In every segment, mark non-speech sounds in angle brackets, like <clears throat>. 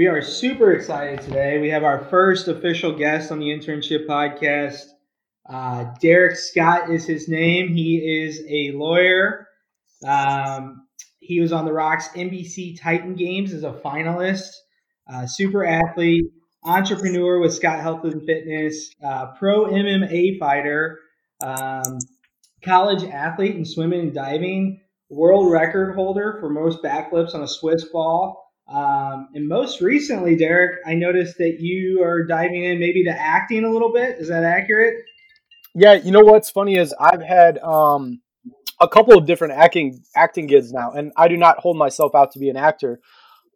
We are super excited today. We have our first official guest on the internship podcast. Uh, Derik Scott is his name. He is a lawyer. Um, he was on the Rocks NBC Titan Games as a finalist, uh, super athlete, entrepreneur with Scott Health and Fitness, uh, pro MMA fighter, um, college athlete in swimming and diving, world record holder for most backflips on a Swiss ball. Um, and most recently, Derik, I noticed that you are diving in maybe to acting a little bit. Is that accurate? Yeah, you know what's funny is I've had um, a couple of different acting acting gigs now, and I do not hold myself out to be an actor,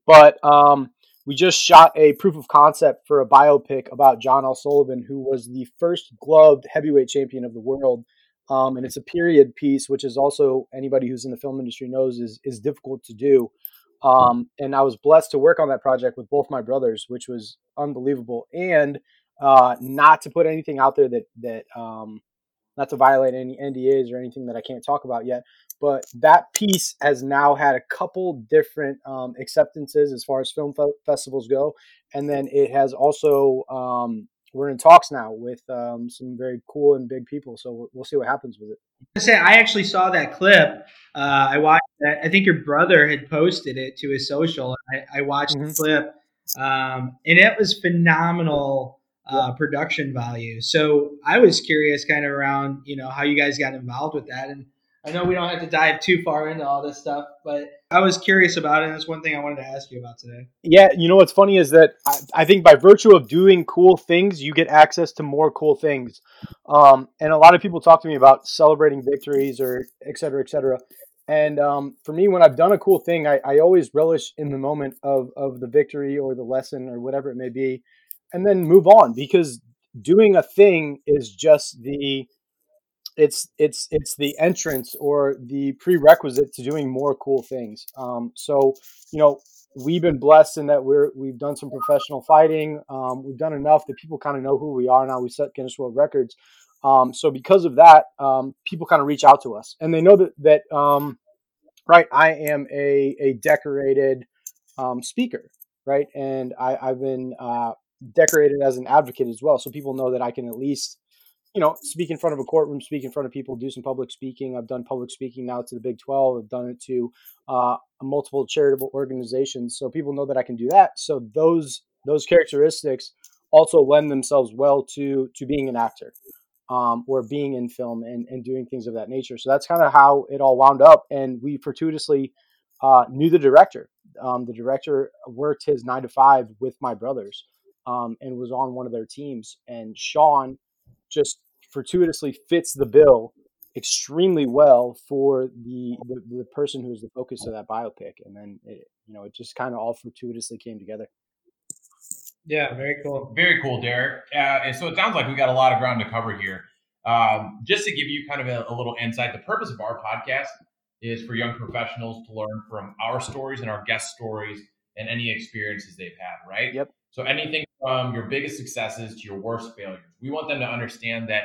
but um, we just shot a proof of concept for a biopic about John L. Sullivan, who was the first gloved heavyweight champion of the world. Um, and it's a period piece, which is also anybody who's in the film industry knows is is difficult to do. Um, and I was blessed to work on that project with both my brothers, which was unbelievable. And uh, not to put anything out there that that um, not to violate any NDAs or anything that I can't talk about yet. But that piece has now had a couple different um, acceptances as far as film fe- festivals go, and then it has also um, we're in talks now with um, some very cool and big people. So we'll, we'll see what happens with it. I say I actually saw that clip. Uh, I watched that. I think your brother had posted it to his social. I, I watched mm-hmm. the clip, um, and it was phenomenal uh, production value. So I was curious, kind of around you know how you guys got involved with that, and I know we don't have to dive too far into all this stuff, but I was curious about it. And that's one thing I wanted to ask you about today. Yeah, you know what's funny is that I, I think by virtue of doing cool things, you get access to more cool things. Um, and a lot of people talk to me about celebrating victories or et cetera, et cetera. And um, for me, when I've done a cool thing, I, I always relish in the moment of, of the victory or the lesson or whatever it may be and then move on because doing a thing is just the it's it's it's the entrance or the prerequisite to doing more cool things. Um, so you know we've been blessed in that we're we've done some professional fighting. Um, we've done enough that people kind of know who we are now. We set Guinness World Records. Um, so because of that, um, people kind of reach out to us and they know that that um, right. I am a a decorated um, speaker, right, and I, I've been uh, decorated as an advocate as well. So people know that I can at least, you know, speak in front of a courtroom, speak in front of people, do some public speaking. I've done public speaking now to the Big 12. I've done it to uh, multiple charitable organizations. So people know that I can do that. So those those characteristics also lend themselves well to to being an actor um, or being in film and, and doing things of that nature. So that's kind of how it all wound up. And we fortuitously uh, knew the director. Um, the director worked his nine to five with my brothers um, and was on one of their teams. And Sean just fortuitously fits the bill extremely well for the, the, the person who is the focus of that biopic. And then it, you know, it just kind of all fortuitously came together. Yeah, very cool. Very cool, Derik. Uh, and so it sounds like we got a lot of ground to cover here. Um, just to give you kind of a, a little insight, the purpose of our podcast is for young professionals to learn from our stories and our guest stories and any experiences they've had, right? Yep. So anything from your biggest successes to your worst failures. We want them to understand that,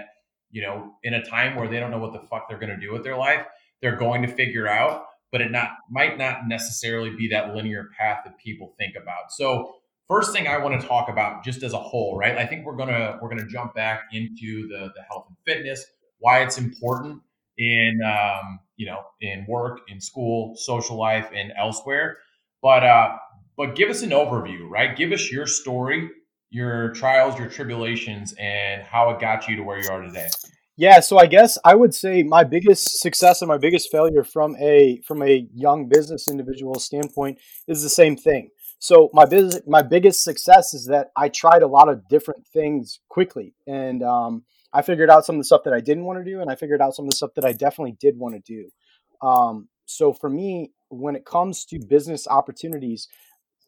you know, in a time where they don't know what the fuck they're going to do with their life, they're going to figure out, but it not might not necessarily be that linear path that people think about. So first thing I want to talk about just as a whole, right? I think we're going to we're going to jump back into the the health and fitness, why it's important in um, you know, in work, in school, social life and elsewhere. But uh but give us an overview, right? Give us your story, your trials, your tribulations, and how it got you to where you are today. Yeah, so I guess I would say my biggest success and my biggest failure from a from a young business individual standpoint is the same thing. So my business, my biggest success is that I tried a lot of different things quickly, and um, I figured out some of the stuff that I didn't want to do, and I figured out some of the stuff that I definitely did want to do. Um, so for me, when it comes to business opportunities,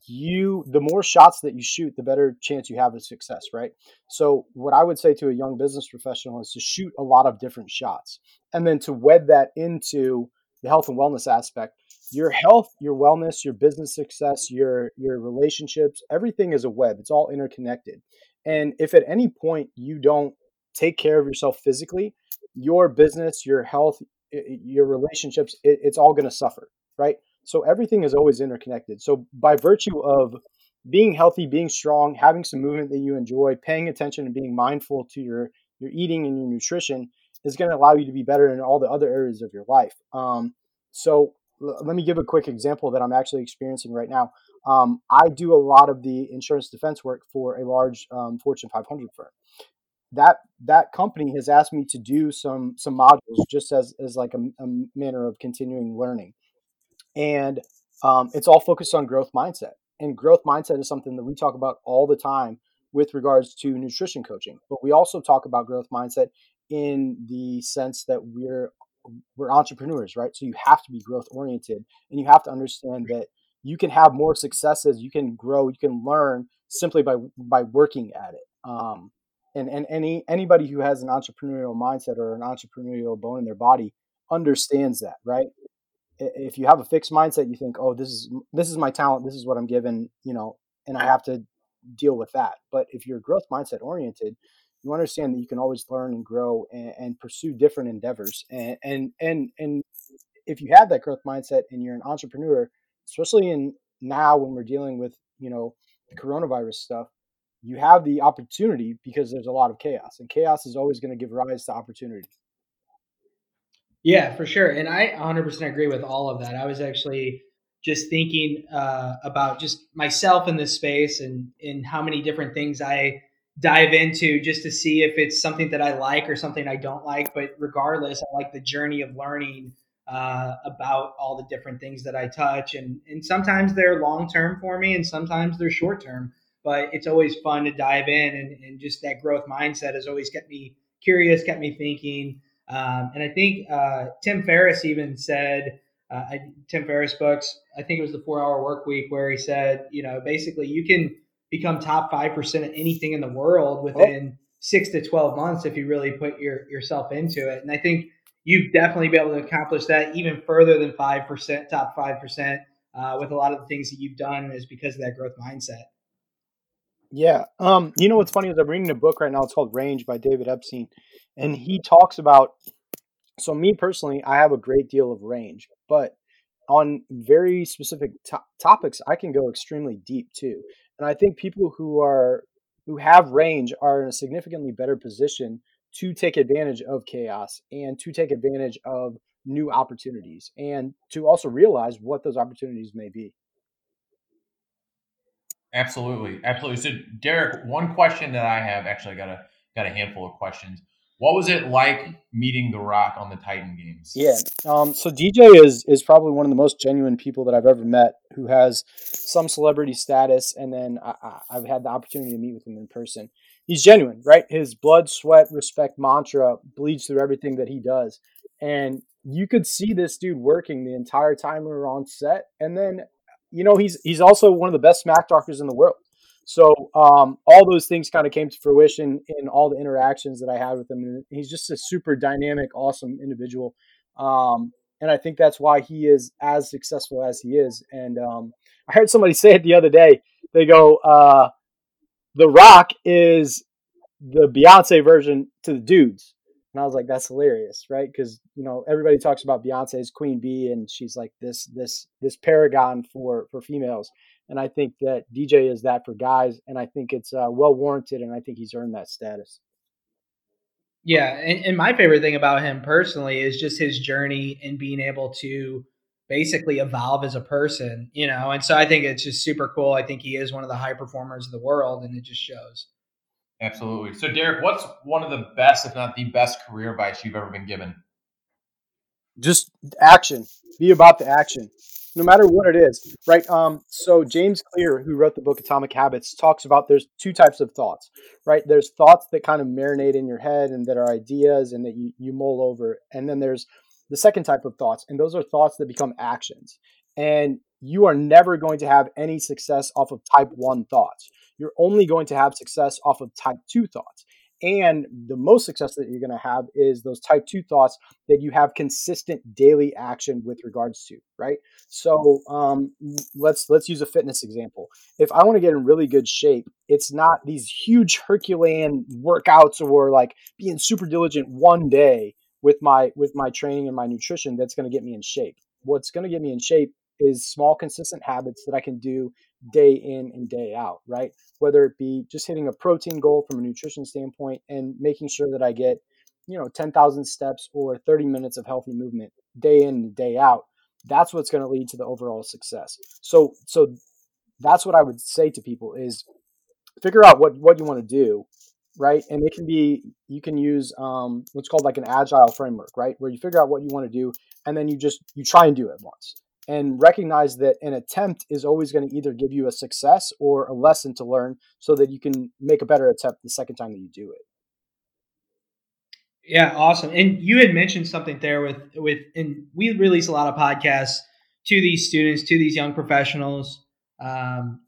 you the more shots that you shoot the better chance you have of success right? So what i would say to a young business professional is to shoot a lot of different shots and then to wed that into the health and wellness aspect your health your wellness your business success your your relationships everything is a web. It's all interconnected. And if at any point you don't take care of yourself physically your business your health your relationships it, it's all going to suffer right so everything is always interconnected. So by virtue of being healthy, being strong, having some movement that you enjoy, paying attention and being mindful to your your eating and your nutrition is going to allow you to be better in all the other areas of your life. Um, so l- let me give a quick example that I'm actually experiencing right now. Um, I do a lot of the insurance defense work for a large um, Fortune 500 firm. That that company has asked me to do some some modules just as as like a, a manner of continuing learning, and um, it's all focused on growth mindset. And growth mindset is something that we talk about all the time with regards to nutrition coaching. But we also talk about growth mindset in the sense that we're we're entrepreneurs, right? So you have to be growth oriented and you have to understand that you can have more successes, you can grow, you can learn simply by by working at it. Um, and and any anybody who has an entrepreneurial mindset or an entrepreneurial bone in their body understands that, right? If you have a fixed mindset, you think, "Oh, this is this is my talent, this is what I'm given," you know, and I have to deal with that. But if you're growth mindset oriented, you understand that you can always learn and grow and, and pursue different endeavors. And, and and and if you have that growth mindset and you're an entrepreneur, especially in now when we're dealing with you know the coronavirus stuff, you have the opportunity because there's a lot of chaos, and chaos is always going to give rise to opportunity. Yeah, for sure. And I 100% agree with all of that. I was actually just thinking uh, about just myself in this space and in how many different things I dive into just to see if it's something that I like or something I don't like. But regardless, I like the journey of learning uh, about all the different things that I touch. And, and sometimes they're long term for me and sometimes they're short term. But it's always fun to dive in and, and just that growth mindset has always kept me curious, kept me thinking. Um, and I think uh, Tim Ferriss even said, uh, I, Tim Ferriss books, I think it was the four hour work week where he said, you know, basically you can become top 5% of anything in the world within oh. six to 12 months if you really put your, yourself into it. And I think you've definitely been able to accomplish that even further than 5%, top 5% uh, with a lot of the things that you've done is because of that growth mindset. Yeah. Um, you know what's funny is I'm reading a book right now. It's called Range by David Epstein. And he talks about so me personally, I have a great deal of range, but on very specific to- topics, I can go extremely deep too. And I think people who are who have range are in a significantly better position to take advantage of chaos and to take advantage of new opportunities and to also realize what those opportunities may be. Absolutely, absolutely. So, Derik, one question that I have actually got a got a handful of questions. What was it like meeting The Rock on the Titan Games? Yeah. Um, so DJ is is probably one of the most genuine people that I've ever met, who has some celebrity status, and then I, have had the opportunity to meet with him in person. He's genuine, right? His blood, sweat, respect mantra bleeds through everything that he does, and you could see this dude working the entire time we were on set, and then you know he's he's also one of the best smack talkers in the world. So um, all those things kind of came to fruition in all the interactions that I had with him. And he's just a super dynamic, awesome individual. Um, and I think that's why he is as successful as he is. And um, I heard somebody <laughs> say it the other day. They go, uh, "The Rock is the Beyonce version to the dudes." And I was like, "That's hilarious, right?" Because you know everybody talks about Beyonce as Queen Bee, and she's like this this this paragon for for females. And I think that DJ is that for guys, and I think it's uh, well warranted, and I think he's earned that status. Yeah, and, and my favorite thing about him personally is just his journey and being able to basically evolve as a person, you know. And so I think it's just super cool. I think he is one of the high performers of the world, and it just shows. Absolutely. So, Derik, what's one of the best, if not the best, career advice you've ever been given? Just action. Be about the action no matter what it is, right? Um, so James Clear, who wrote the book Atomic Habits, talks about there's two types of thoughts, right? There's thoughts that kind of marinate in your head and that are ideas and that you, you mull over. And then there's the second type of thoughts, and those are thoughts that become actions. And you are never going to have any success off of type one thoughts. You're only going to have success off of type two thoughts. And the most success that you're going to have is those type two thoughts that you have consistent daily action with regards to, right? So um, let's let's use a fitness example. If I want to get in really good shape, it's not these huge Herculean workouts or like being super diligent one day with my with my training and my nutrition that's going to get me in shape. What's going to get me in shape is small, consistent habits that I can do day in and day out, right? Whether it be just hitting a protein goal from a nutrition standpoint and making sure that I get, you know, 10,000 steps or 30 minutes of healthy movement day in and day out. That's what's going to lead to the overall success. So, so that's what I would say to people is figure out what, what you want to do right? And it can be you can use um, what's called like an agile framework, right? Where you figure out what you want to do, and then you just you try and do it once, and recognize that an attempt is always going to either give you a success or a lesson to learn, so that you can make a better attempt the second time that you do it. Yeah, awesome. And you had mentioned something there with with, and we release a lot of podcasts to these students, to these young professionals. Um,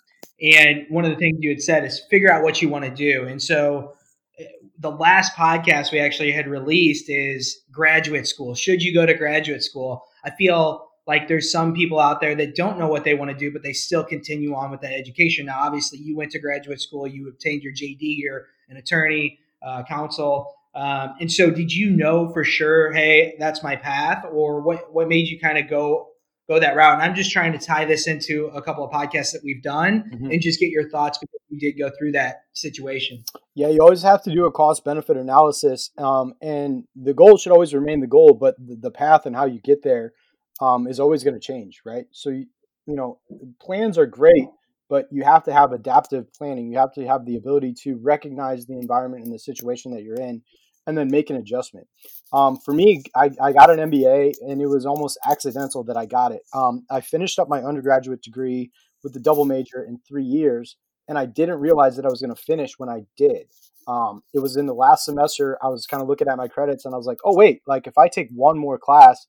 and one of the things you had said is figure out what you want to do. And so eh, the last podcast we actually had released is graduate school. Should you go to graduate school? I feel like there's some people out there that don't know what they want to do, but they still continue on with that education. Now, obviously, you went to graduate school, you obtained your JD, you're an attorney, uh, counsel. Um, and so, did you know for sure, hey, that's my path, or what? What made you kind of go go that route. And I'm just trying to tie this into a couple of podcasts that we've done mm-hmm. and just get your thoughts because you did go through that situation. Yeah, you always have to do a cost benefit analysis. Um, and the goal should always remain the goal, but the, the path and how you get there um, is always going to change, right? So, you, you know, plans are great, but you have to have adaptive planning. You have to have the ability to recognize the environment and the situation that you're in and then make an adjustment. Um, for me, I, I, got an MBA and it was almost accidental that I got it. Um, I finished up my undergraduate degree with the double major in three years, and I didn't realize that I was going to finish when I did. Um, it was in the last semester. I was kind of looking at my credits and I was like, oh, wait, like if I take one more class,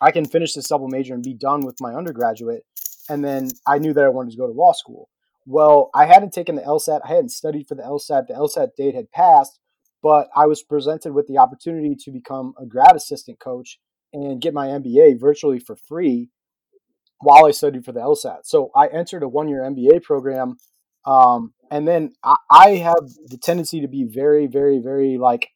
I can finish this double major and be done with my undergraduate. And then I knew that I wanted to go to law school. Well, I hadn't taken the LSAT. I hadn't studied for the LSAT. The LSAT date had passed but I was presented with the opportunity to become a grad assistant coach and get my MBA virtually for free while I studied for the LSAT. So I entered a one year MBA program. Um, and then I, I have the tendency to be very, very, very like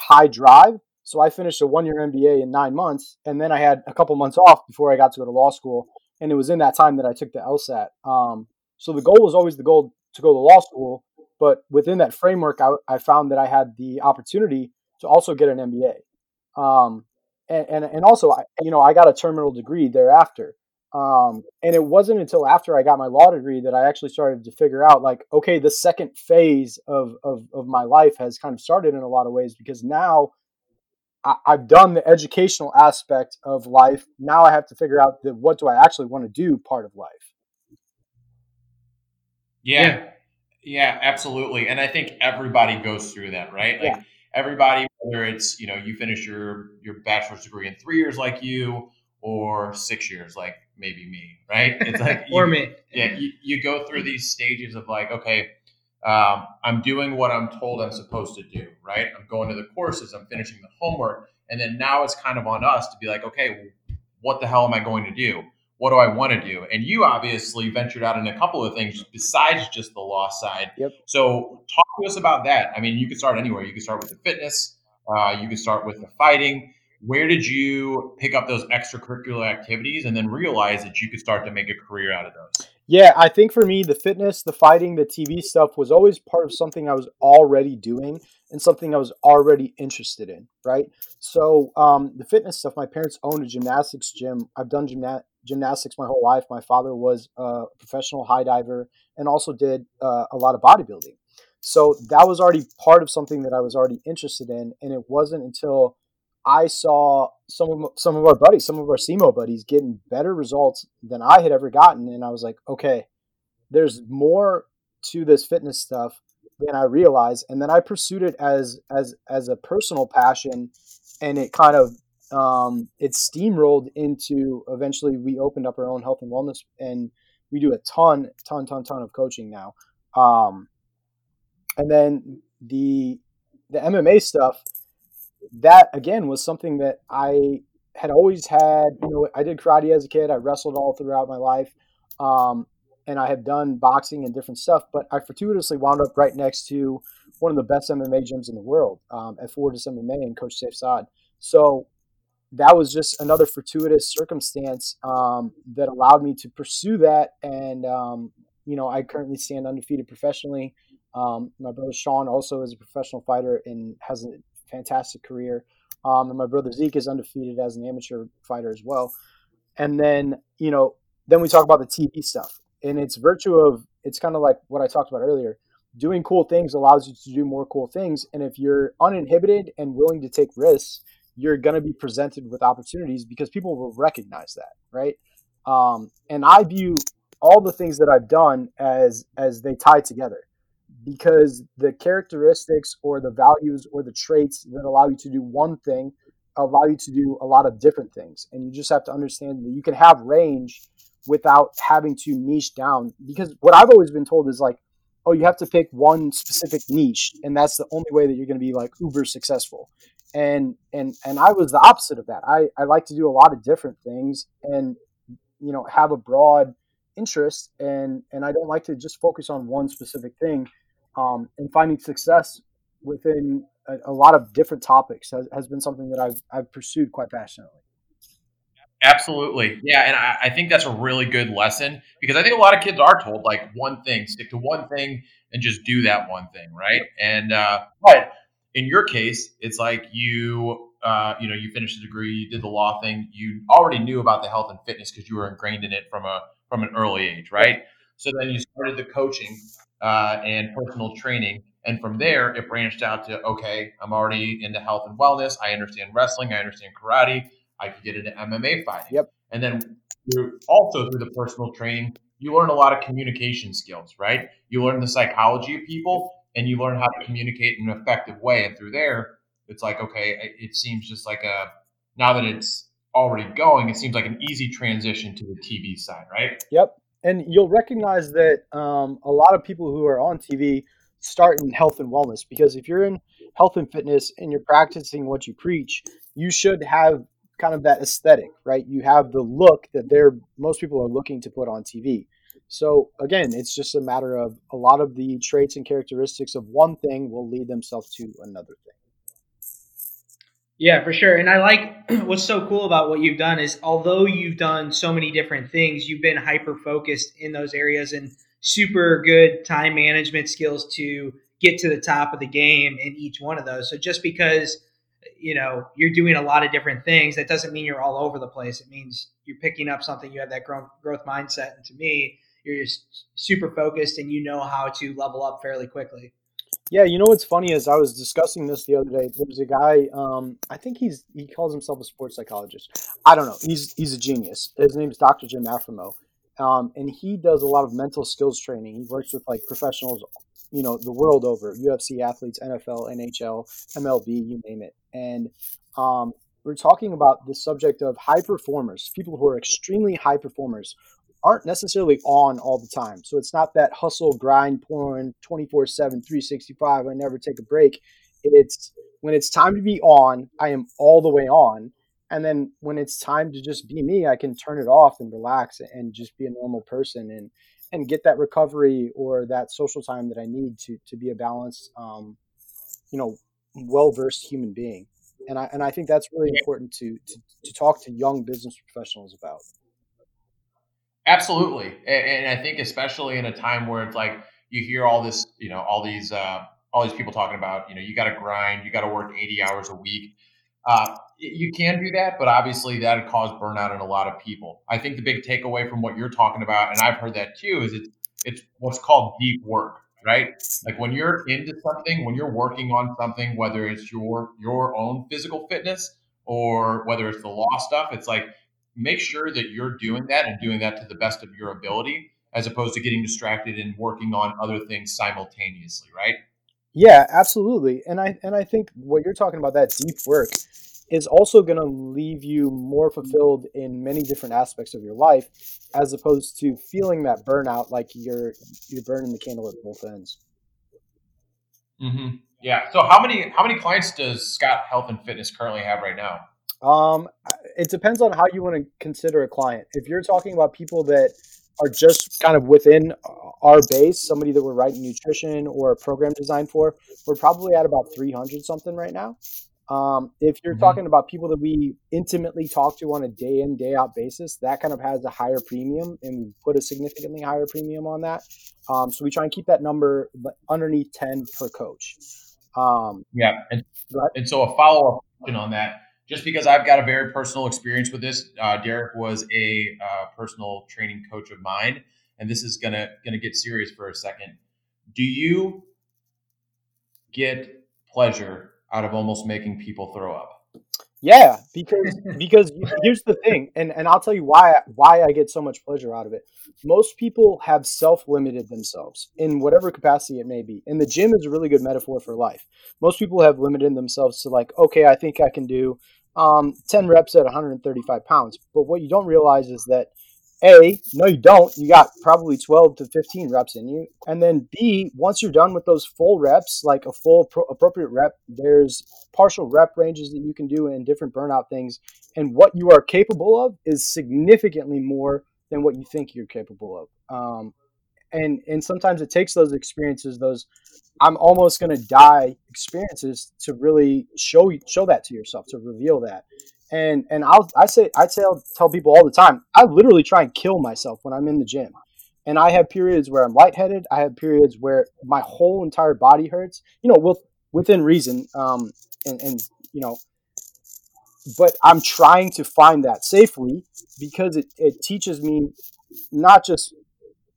high drive. So I finished a one year MBA in nine months. And then I had a couple months off before I got to go to law school. And it was in that time that I took the LSAT. Um, so the goal was always the goal to go to law school. But within that framework, I, I found that I had the opportunity to also get an MBA. Um, and, and, and also, I, you know, I got a terminal degree thereafter. Um, and it wasn't until after I got my law degree that I actually started to figure out, like, okay, the second phase of, of, of my life has kind of started in a lot of ways because now I, have done the educational aspect of life. Now I have to figure out the what do I actually want to do part of life. Yeah. yeah. Yeah, absolutely. And I think everybody goes through that, right? Like yeah. everybody, whether it's, you know, you finish your your bachelor's degree in three years like you or six years like maybe me, right? It's like <laughs> or you, me. Yeah, you, you go through these stages of like, okay, um, I'm doing what I'm told I'm supposed to do, right? I'm going to the courses, I'm finishing the homework, and then now it's kind of on us to be like, okay, what the hell am I going to do? what do I want to do? And you obviously ventured out in a couple of things besides just the law side. Yep. So talk to us about that. I mean, you could start anywhere. You could start with the fitness. Uh, you could start with the fighting. Where did you pick up those extracurricular activities and then realize that you could start to make a career out of those? Yeah, I think for me, the fitness, the fighting, the TV stuff was always part of something I was already doing and something I was already interested in, right? So um, the fitness stuff, my parents owned a gymnastics gym. I've done gymna- gymnastics my whole life. My father was a professional high diver and also did uh, a lot of bodybuilding. So that was already part of something that I was already interested in. And it wasn't until I saw some of some of our buddies, some of our SEMO buddies, getting better results than I had ever gotten, and I was like, okay, there's more to this fitness stuff than I realized. And then I pursued it as as as a personal passion, and it kind of um, it steamrolled into eventually we opened up our own health and wellness and we do a ton ton ton ton of coaching now um, and then the the mma stuff that again was something that i had always had you know i did karate as a kid i wrestled all throughout my life um, and i had done boxing and different stuff but i fortuitously wound up right next to one of the best mma gyms in the world um, at fortis mma and coach Sayif Saud so that was just another fortuitous circumstance um, that allowed me to pursue that. And um, you know, I currently stand undefeated professionally. Um, my brother Sean also is a professional fighter and has a fantastic career. Um, and my brother Zeke is undefeated as an amateur fighter as well. And then, you know, then we talk about the TV stuff. And it's virtue of, it's kind of like what I talked about earlier. Doing cool things allows you to do more cool things. And if you're uninhibited and willing to take risks, you're going to be presented with opportunities because people will recognize that, right? Um, and I view all the things that I've done as as they tie together because the characteristics or the values or the traits that allow you to do one thing allow you to do a lot of different things. And you just have to understand that you can have range without having to niche down. Because what i've always been told is like oh you have to pick one specific niche and that's the only way that you're going to be like uber successful. And and and i was the opposite of that. I i like to do a lot of different things and you know have a broad interest and and i don't like to just focus on one specific thing um, and finding success within a, a, lot of different topics has, has been something that I've, I've pursued quite passionately. Absolutely. Yeah. And I, I, think that's a really good lesson because I think a lot of kids are told like one thing, stick to one thing and just do that one thing. Right. And, uh, but in your case, it's like you, uh, you know, you finished a degree, you did the law thing, you already knew about the health and fitness because you were ingrained in it from a, from an early age. Right. So then you started the coaching uh, and personal training. And from there, it branched out to okay, I'm already into health and wellness. I understand wrestling. I understand karate. I could get into MMA fighting. Yep. And then through, also through the personal training, you learn a lot of communication skills, right? You learn the psychology of people and you learn how to communicate in an effective way. And through there, it's like, okay, it seems just like a, now that it's already going, it seems like an easy transition to the TV side, right? Yep and you'll recognize that um, a lot of people who are on TV start in health and wellness because if you're in health and fitness and you're practicing what you preach, you should have kind of that aesthetic, right? You have the look that they're most people are looking to put on TV. So again, it's just a matter of a lot of the traits and characteristics of one thing will lead themselves to another thing. Yeah, for sure. And I like <clears throat> what's so cool about what you've done is although you've done so many different things, you've been hyper focused in those areas and super good time management skills to get to the top of the game in each one of those. So just because you know you're doing a lot of different things, that doesn't mean you're all over the place. It means you're picking up something. You have that growth mindset, and to me, you're just super focused and you know how to level up fairly quickly. Yeah, you know what's funny is I was discussing this the other day. There's a guy, um, I think he's he calls himself a sports psychologist. I don't know. He's he's a genius. His name's Dr. Jim Afremow, um, and he does a lot of mental skills training. He works with like professionals, you know, the world over, UFC athletes, NFL, NHL, MLB, you name it. And um, we're talking about the subject of high performers, people who are extremely high performers aren't necessarily on all the time. So it's not that hustle, grind, porn, 24 7, 365. I never take a break. It's when it's time to be on, I am all the way on. And then when it's time to just be me, I can turn it off and relax and just be a normal person and and get that recovery or that social time that I need to to be a balanced, um, you know, well versed human being. And I and I think that's really important to, to to talk to young business professionals about. Absolutely, and, and, I think especially in a time where it's like you hear all this, you know, all these uh, all these people talking about, you know, you got to grind, you got to work eighty hours a week. Uh, you can do that, but obviously that would cause burnout in a lot of people. I think the big takeaway from what you're talking about, and I've heard that too, is it's it's what's called deep work, right? Like when you're into something, when you're working on something, whether it's your your own physical fitness or whether it's the law stuff, it's like make sure that you're doing that and doing that to the best of your ability as opposed to getting distracted and working on other things simultaneously right? Yeah absolutely. And i and i think what you're talking about that deep work is also going to leave you more fulfilled in many different aspects of your life as opposed to feeling that burnout like you're you're burning the candle at both ends. Mm-hmm. yeah. So how many how many clients does scott health and fitness currently have right now? Um, it depends on how you want to consider a client. If you're talking about people that are just kind of within our base, somebody that we're writing nutrition or a program designed for, we're probably at about 300 something right now. Um, if you're mm-hmm. talking about people that we intimately talk to on a day in day out basis, that kind of has a higher premium, and we put a significantly higher premium on that. Um, so we try and keep that number underneath ten per coach. Um, yeah, and, and so a follow up question on that. Just because I've got a very personal experience with this, uh, Derik was a uh, personal training coach of mine, and this is gonna gonna get serious for a second. Do you get pleasure out of almost making people throw up. Yeah, because <laughs> because here's the thing, and and I'll tell you why why I get so much pleasure out of it. Most people have self-limited themselves in whatever capacity it may be. And the gym is a really good metaphor for life. Most people have limited themselves to like, okay, I think I can do um, 10 reps at 135 pounds. But what you don't realize is that a, no, you don't. You got probably 12 to 15 reps in you. And then B, once you're done with those full reps, like a full pro- appropriate rep, there's partial rep ranges that you can do and different burnout things. And what you are capable of is significantly more than what you think you're capable of. Um, and and sometimes it takes those experiences, those I'm almost going to die experiences to really show show that to yourself, to reveal that and and I'll I say I tell tell people all the time I literally try and kill myself when I'm in the gym, and I have periods where I'm lightheaded. I have periods where my whole entire body hurts. You know, with within reason, um, and and you know, but I'm trying to find that safely because it it teaches me not just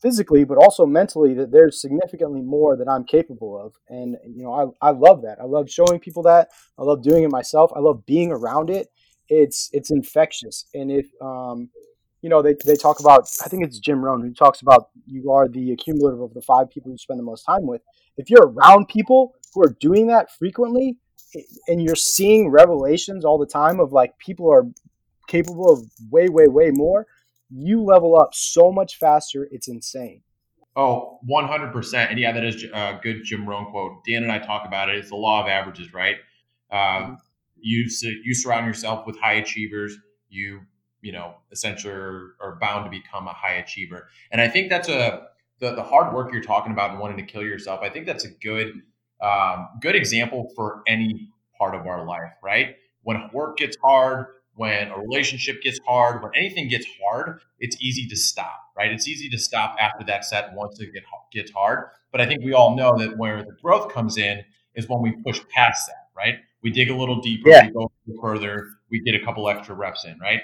physically but also mentally that there's significantly more that I'm capable of. And you know I, I love that. I love showing people that. I love doing it myself. I love being around it it's it's infectious. And if um, you know, they, they talk about I think it's Jim Rohn who talks about you are the accumulative of the five people you spend the most time with. If you're around people who are doing that frequently and you're seeing revelations all the time of like people are capable of way, way, way more, you level up so much faster. It's insane. Oh, 100%. And yeah, that is a good Jim Rohn quote. Dan and I talk about it. It's the law of averages, right? Um, mm-hmm you you surround yourself with high achievers. You you know essentially are, are bound to become a high achiever. And I think that's a the, the hard work you're talking about and wanting to kill yourself. I think that's a good um, good example for any part of our life, right? When work gets hard, when a relationship gets hard, when anything gets hard, it's easy to stop, right? It's easy to stop after that set once it get, gets hard. But I think we all know that where the growth comes in is when we push past that, right? We dig a little deeper, yeah. we go further, we get a couple extra reps in, right?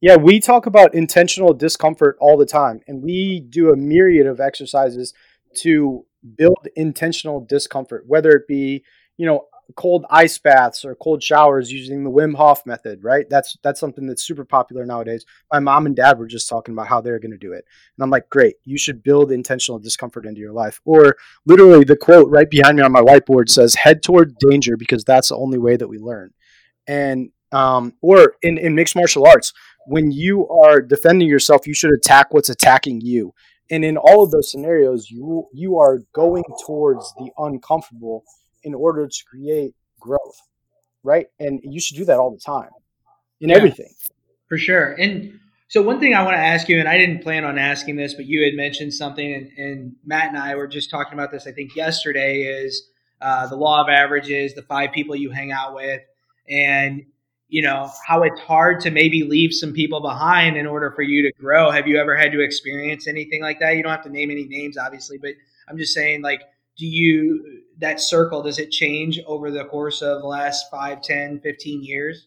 Yeah, we talk about intentional discomfort all the time, and we do a myriad of exercises to build intentional discomfort, whether it be, you know, cold ice baths or cold showers using the Wim Hof method, right? That's that's something that's super popular nowadays. My mom and dad were just talking about how they're going to do it. And I'm like, "Great. You should build intentional discomfort into your life." Or literally the quote right behind me on my whiteboard says, "Head toward danger because that's the only way that we learn." And um, or in, in mixed martial arts, when you are defending yourself, you should attack what's attacking you. And in all of those scenarios, you you are going towards the uncomfortable in order to create growth, right? And you should do that all the time in yeah, everything. For sure. And so one thing I want to ask you, and I didn't plan on asking this, but you had mentioned something, and, and Matt and I were just talking about this. I think yesterday is uh, the law of averages, the five people you hang out with, and you know how it's hard to maybe leave some people behind in order for you to grow. Have you ever had to experience anything like that? You don't have to name any names, obviously, but I'm just saying, like, do you that circle does it change over the course of the last 5 10 15 years?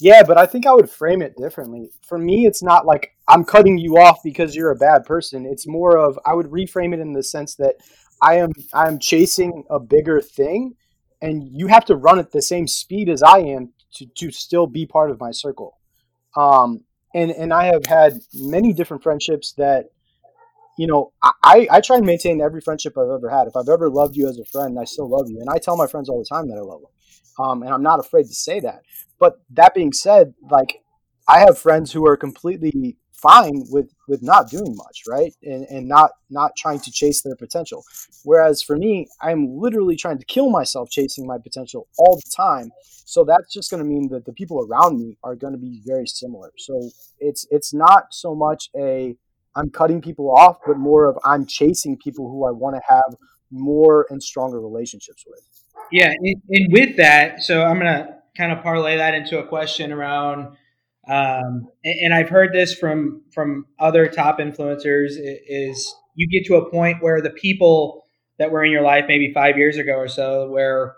Yeah but i think i would frame it differently. For me it's not like i'm cutting you off because you're a bad person. It's more of i would reframe it in the sense that i am i am chasing a bigger thing and you have to run at the same speed as i am to, to still be part of my circle. Um, and and i have had many different friendships that you know, I, I try and maintain every friendship I've ever had. If I've ever loved you as a friend, I still love you. And I tell my friends all the time that I love them. Um, and I'm not afraid to say that. But that being said, like, I have friends who are completely fine with, with not doing much, right? And, and not, not trying to chase their potential. Whereas for me, I'm literally trying to kill myself chasing my potential all the time. So that's just going to mean that the people around me are going to be very similar. So it's, it's not so much a, I'm cutting people off, but more of I'm chasing people who I want to have more and stronger relationships with. Yeah, and, with that, so I'm gonna kind of parlay that into a question around um, and, and, I've heard this from from other top influencers is you get to a point where the people that were in your life maybe five years ago or so where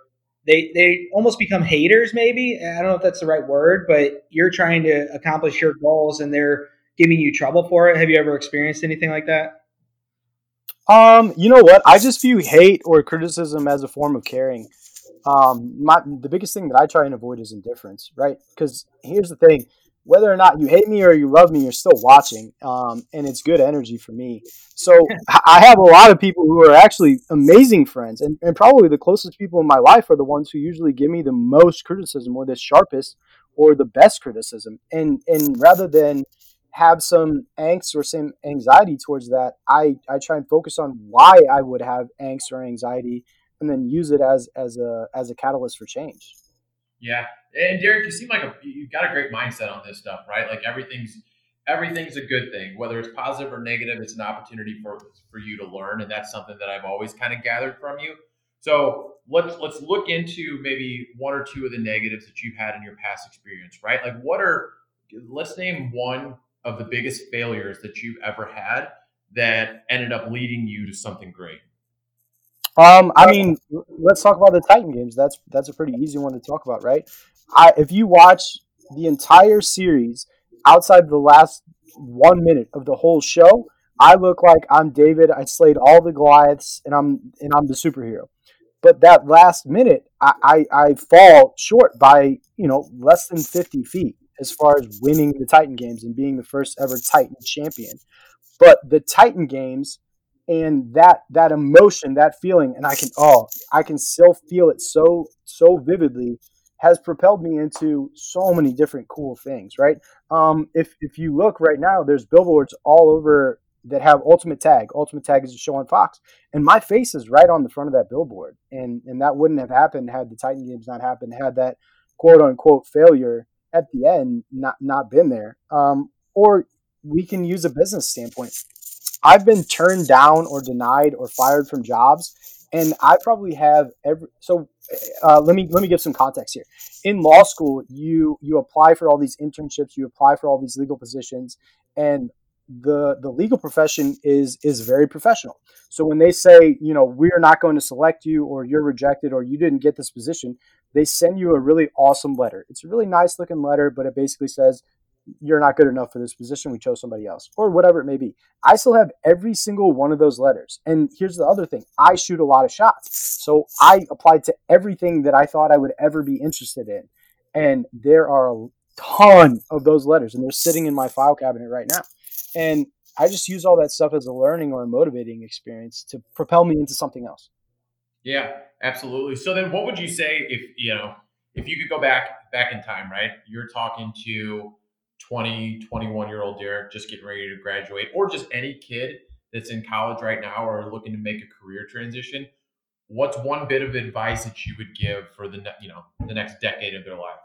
they they almost become haters maybe i don't know if that's the right word but you're trying to accomplish your goals and they're giving you trouble for it? Have you ever experienced anything like that? Um you know what? I just view hate or criticism as a form of caring. Um my the biggest thing that i try and avoid is indifference right? Because here's the thing. Whether or not you hate me or you love me, you're still watching, um, and it's good energy for me. So <laughs> I have a lot of people who are actually amazing friends, and, and probably the closest people in my life are the ones who usually give me the most criticism, or the sharpest, or the best criticism. And and rather than have some angst or some anxiety towards that, I I try and focus on why I would have angst or anxiety, and then use it as as a as a catalyst for change. Yeah, and Derik, you seem like a, you've got a great mindset on this stuff, right? Like everything's everything's a good thing, whether it's positive or negative. It's an opportunity for for you to learn, and that's something that I've always kind of gathered from you. So let's let's look into maybe one or two of the negatives that you've had in your past experience, right? Like what are let's name one of the biggest failures that you've ever had that ended up leading you to something great. Um, I mean, let's talk about the Titan games. That's that's a pretty easy one to talk about, right? I, if you watch the entire series outside the last one minute of the whole show, I look like I'm David. I slayed all the Goliaths, and I'm and I'm the superhero. But that last minute, I, I, I fall short by you know less than fifty feet as far as winning the Titan games and being the first ever Titan champion. But the Titan games and that that emotion that feeling and i can oh i can still feel it so so vividly has propelled me into so many different cool things right? Um if if you look right now there's billboards all over that have ultimate tag. Ultimate tag is a show on fox. And my face is right on the front of that billboard. And and that wouldn't have happened had the titan games not happened had that quote unquote failure at the end not not been there um or we can use a business standpoint I've been turned down or denied or fired from jobs, and I probably have every. So uh, let me let me give some context here. In law school, you you apply for all these internships, you apply for all these legal positions, and the the legal profession is is very professional. So when they say, you know, we're not going to select you or you're rejected or you didn't get this position, they send you a really awesome letter. It's a really nice looking letter, but it basically says you're not good enough for this position. We chose somebody else, or whatever it may be. I still have every single one of those letters. And here's the other thing I shoot a lot of shots. So I applied to everything that I thought I would ever be interested in. And there are a ton of those letters, and they're sitting in my file cabinet right now. And I just use all that stuff as a learning or a motivating experience to propel me into something else. Yeah, absolutely. So then what would you say if, you know, if you could go back back in time, right? You're talking to 20, 21 year old Derik just getting ready to graduate, or just any kid that's in college right now or looking to make a career transition, what's one bit of advice that you would give for the you know the next decade of their life?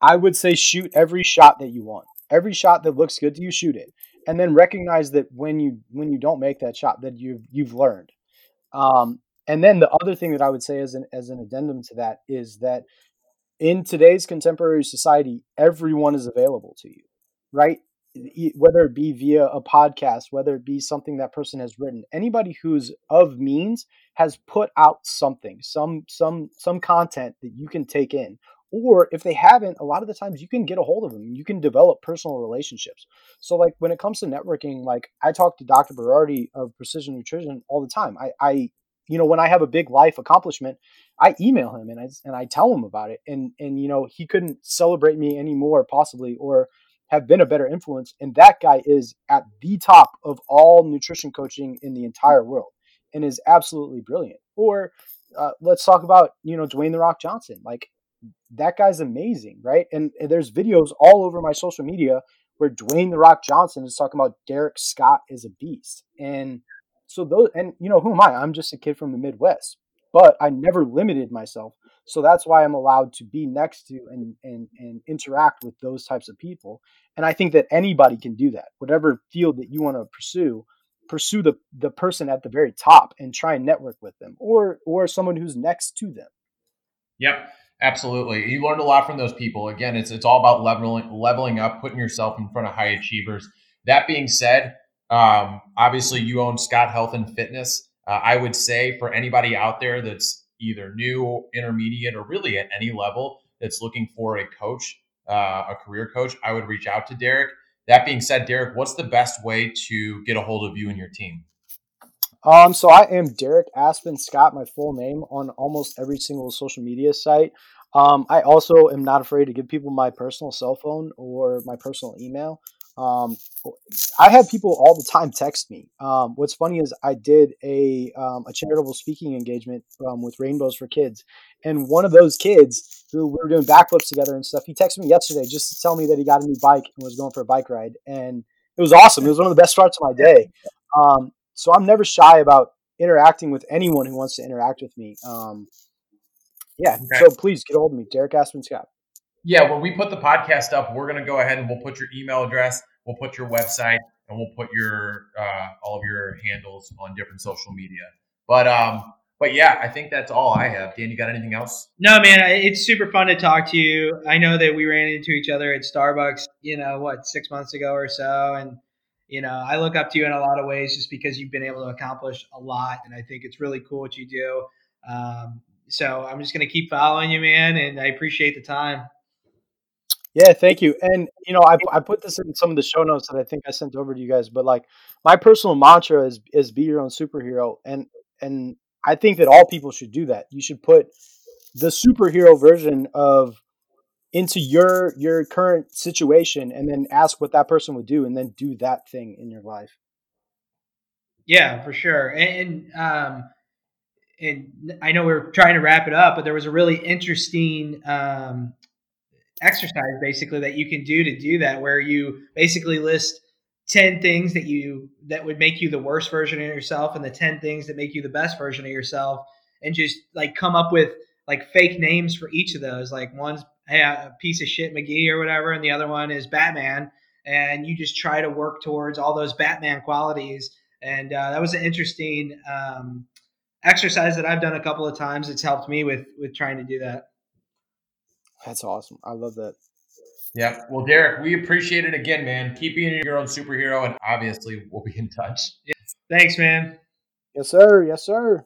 I would say shoot every shot that you want. Every shot that looks good to you, shoot it, and then recognize that when you when you don't make that shot, that you've you've learned. Um, and then the other thing that I would say as an as an addendum to that is that in today's contemporary society, everyone is available to you, right? Whether it be via a podcast, whether it be something that person has written, anybody who's of means has put out something, some some some content that you can take in. Or if they haven't, a lot of the times you can get a hold of them. You can develop personal relationships. So, like when it comes to networking, like I talk to Dr. Berardi of Precision Nutrition all the time. I, I you know, when I have a big life accomplishment, I email him and I and I tell him about it. And and you know, he couldn't celebrate me anymore, possibly, or have been a better influence. And that guy is at the top of all nutrition coaching in the entire world, and is absolutely brilliant. Or uh, let's talk about you know Dwayne the Rock Johnson. Like that guy's amazing, right? And, and there's videos all over my social media where Dwayne the Rock Johnson is talking about Derik Scott is a beast, and so those, and you know, who am I? I'm just a kid from the Midwest, but I never limited myself. So that's why I'm allowed to be next to and and and interact with those types of people. And I think that anybody can do that. Whatever field that you want to pursue, pursue the the person at the very top and try and network with them or or someone who's next to them. Yep. Absolutely. You learned a lot from those people. Again, it's it's all about leveling leveling up, putting yourself in front of high achievers. That being said, um, obviously you own Scott Health and Fitness. Uh, I would say for anybody out there that's either new, intermediate, or really at any level that's looking for a coach, uh, a career coach, I would reach out to Derik. That being said, Derik, what's the best way to get a hold of you and your team? Um, so I am Derik Aspen Scott, my full name on almost every single social media site. Um, I also am not afraid to give people my personal cell phone or my personal email. Um, I have people all the time text me. Um, what's funny is I did a um, a charitable speaking engagement um, with Rainbows for Kids, and one of those kids who we were doing backflips together and stuff, he texted me yesterday just to tell me that he got a new bike and was going for a bike ride, and it was awesome. It was one of the best starts of my day. So I'm never shy about interacting with anyone who wants to interact with me. Um, yeah, okay. so please get a hold of me, Derik Aspen Scott. Yeah, when we put the podcast up, we're going to go ahead and we'll put your email address, we'll put your website, and we'll put your uh, all of your handles on different social media. But um, but yeah, I think that's all I have. Dan, you got anything else? No, man, it's super fun to talk to you. I know that we ran into each other at Starbucks, you know, what six months ago or so, and you know, I look up to you in a lot of ways just because you've been able to accomplish a lot, and I think it's really cool what you do. Um, so I'm just going to keep following you, man, and I appreciate the time. Yeah, thank you. And you know, I, I put this in some of the show notes that I think I sent over to you guys. But like, my personal mantra is is be your own superhero, and and I think that all people should do that. You should put the superhero version of into your your current situation, and then ask what that person would do, and then do that thing in your life. Yeah, for sure. And, and um, and I know we're trying to wrap it up, but there was a really interesting um, exercise basically that you can do to do that, where you basically list 10 things that you that would make you the worst version of yourself and the 10 things that make you the best version of yourself and just like come up with like fake names for each of those like one's hey, a piece of shit mcgee or whatever and the other one is batman and you just try to work towards all those batman qualities and uh, that was an interesting um, exercise that i've done a couple of times it's helped me with with trying to do that that's awesome. I love that. Yeah. Well, Derik, we appreciate it again, man. Keep being your own superhero, and obviously, we'll be in touch. Yeah. Thanks, man. Yes, sir. Yes, sir.